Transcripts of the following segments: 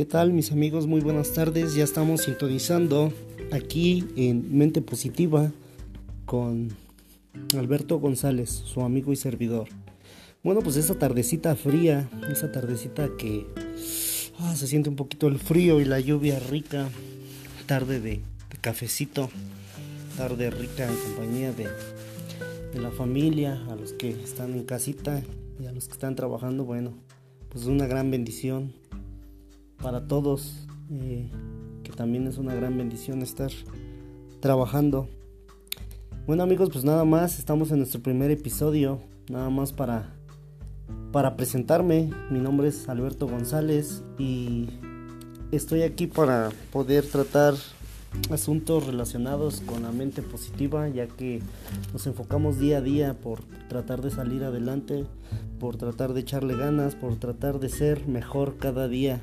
¿Qué tal mis amigos? Muy buenas tardes. Ya estamos sintonizando aquí en Mente Positiva con Alberto González, su amigo y servidor. Bueno, pues esta tardecita fría, esa tardecita que ah, se siente un poquito el frío y la lluvia rica, tarde de, cafecito, tarde rica en compañía de, de la familia, a los que están en casita y a los que están trabajando, bueno, pues una gran bendición para todos, que también es una gran bendición estar trabajando. Bueno amigos, pues nada más, estamos en nuestro primer episodio, nada más para, para presentarme. Mi nombre es Alberto González y estoy aquí para poder tratar asuntos relacionados con la mente positiva, ya que nos enfocamos día a día por tratar de salir adelante, por tratar de echarle ganas, por tratar de ser mejor cada día.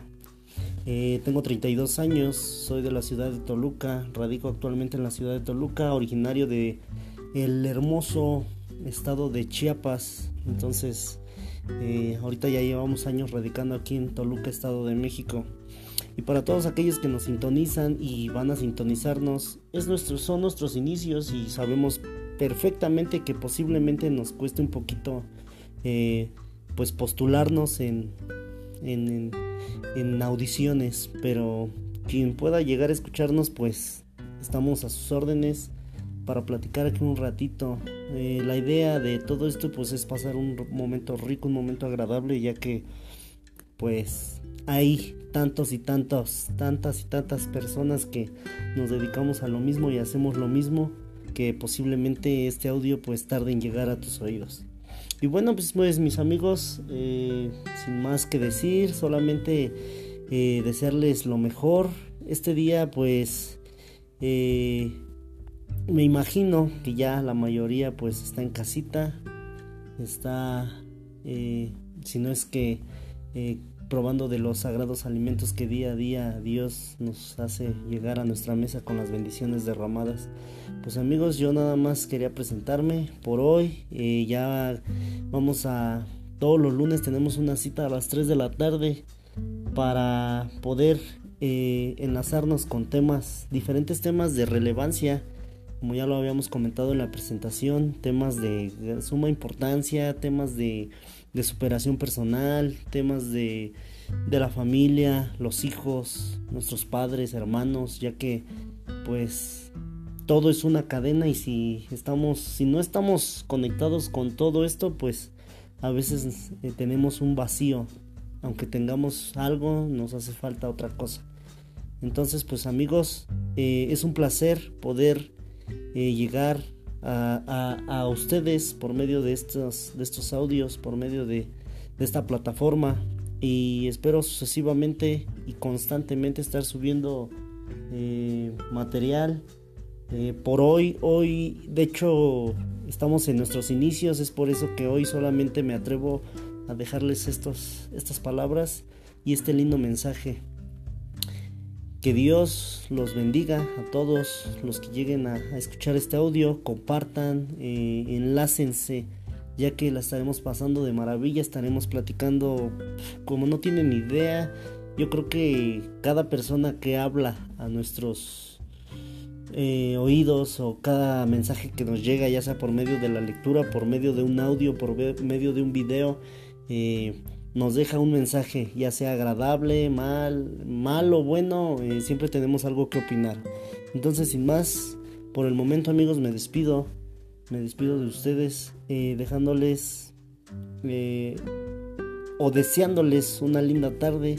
Eh, tengo 32 años, soy de la ciudad de Toluca, radico actualmente en la ciudad de Toluca, originario de el hermoso estado de Chiapas. Entonces, eh, ahorita ya llevamos años radicando aquí en Toluca, Estado de México. Y para todos aquellos que nos sintonizan y van a sintonizarnos, es nuestro, son nuestros inicios y sabemos perfectamente que posiblemente nos cueste un poquito eh, pues postularnos en, en, en, audiciones, pero quien pueda llegar a escucharnos, pues estamos a sus órdenes para platicar aquí un ratito. Eh, la idea de todo esto pues es pasar un momento rico, un momento agradable, ya que pues hay tantos y tantos, tantas y tantas personas que nos dedicamos a lo mismo y hacemos lo mismo, que posiblemente este audio pues tarde en llegar a tus oídos. Y bueno, pues, pues mis amigos, eh, sin más que decir, solamente eh, desearles lo mejor. Este día pues eh, me imagino que ya la mayoría pues está en casita, está, si no es que probando de los sagrados alimentos que día a día Dios nos hace llegar a nuestra mesa con las bendiciones derramadas. Pues amigos, yo nada más quería presentarme por hoy. Eh, ya vamos a... Todos los lunes tenemos una cita a las 3 de la tarde para poder eh, enlazarnos con temas, diferentes temas de relevancia, como ya lo habíamos comentado en la presentación, temas de suma importancia, temas de de superación personal, temas de, de la familia, los hijos, nuestros padres, hermanos, ya que pues todo es una cadena y si estamos si no estamos conectados con todo esto, pues a veces eh, tenemos un vacío. Aunque tengamos algo, nos hace falta otra cosa. Entonces, pues amigos, eh, es un placer poder eh, llegar a, ustedes por medio de estos, de estos audios, por medio de, esta plataforma y espero sucesivamente y constantemente estar subiendo eh, material. Eh, por hoy, hoy de hecho estamos en nuestros inicios, es por eso que hoy solamente me atrevo a dejarles estos, estas palabras y este lindo mensaje. Que Dios los bendiga a todos los que lleguen a, escuchar este audio, compartan, eh, enlácense, ya que la estaremos pasando de maravilla, estaremos platicando como no tienen idea. Yo creo que cada persona que habla a nuestros eh, oídos o cada mensaje que nos llega, ya sea por medio de la lectura, por medio de un audio, por medio de un video, eh, nos deja un mensaje, ya sea agradable, mal, mal o bueno, eh, siempre tenemos algo que opinar. Entonces, sin más, por el momento amigos, me despido, me despido de ustedes, eh, dejándoles eh, o deseándoles una linda tarde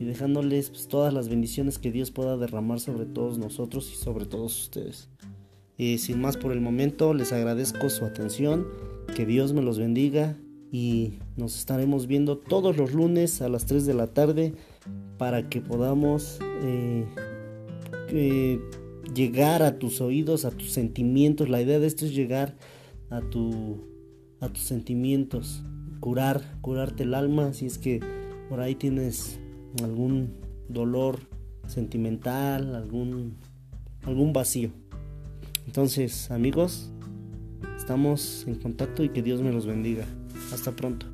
y dejándoles pues, todas las bendiciones que Dios pueda derramar sobre todos nosotros y sobre todos ustedes. sin más por el momento, les agradezco su atención, que Dios me los bendiga y nos estaremos viendo todos los lunes a las 3 de la tarde para que podamos eh, eh, llegar a tus oídos, a tus sentimientos. La idea de esto es llegar a, tu, a tus sentimientos, curar, curarte el alma si es que por ahí tienes algún dolor sentimental, algún, algún vacío. Entonces, amigos, estamos en contacto y que Dios me los bendiga. Hasta pronto.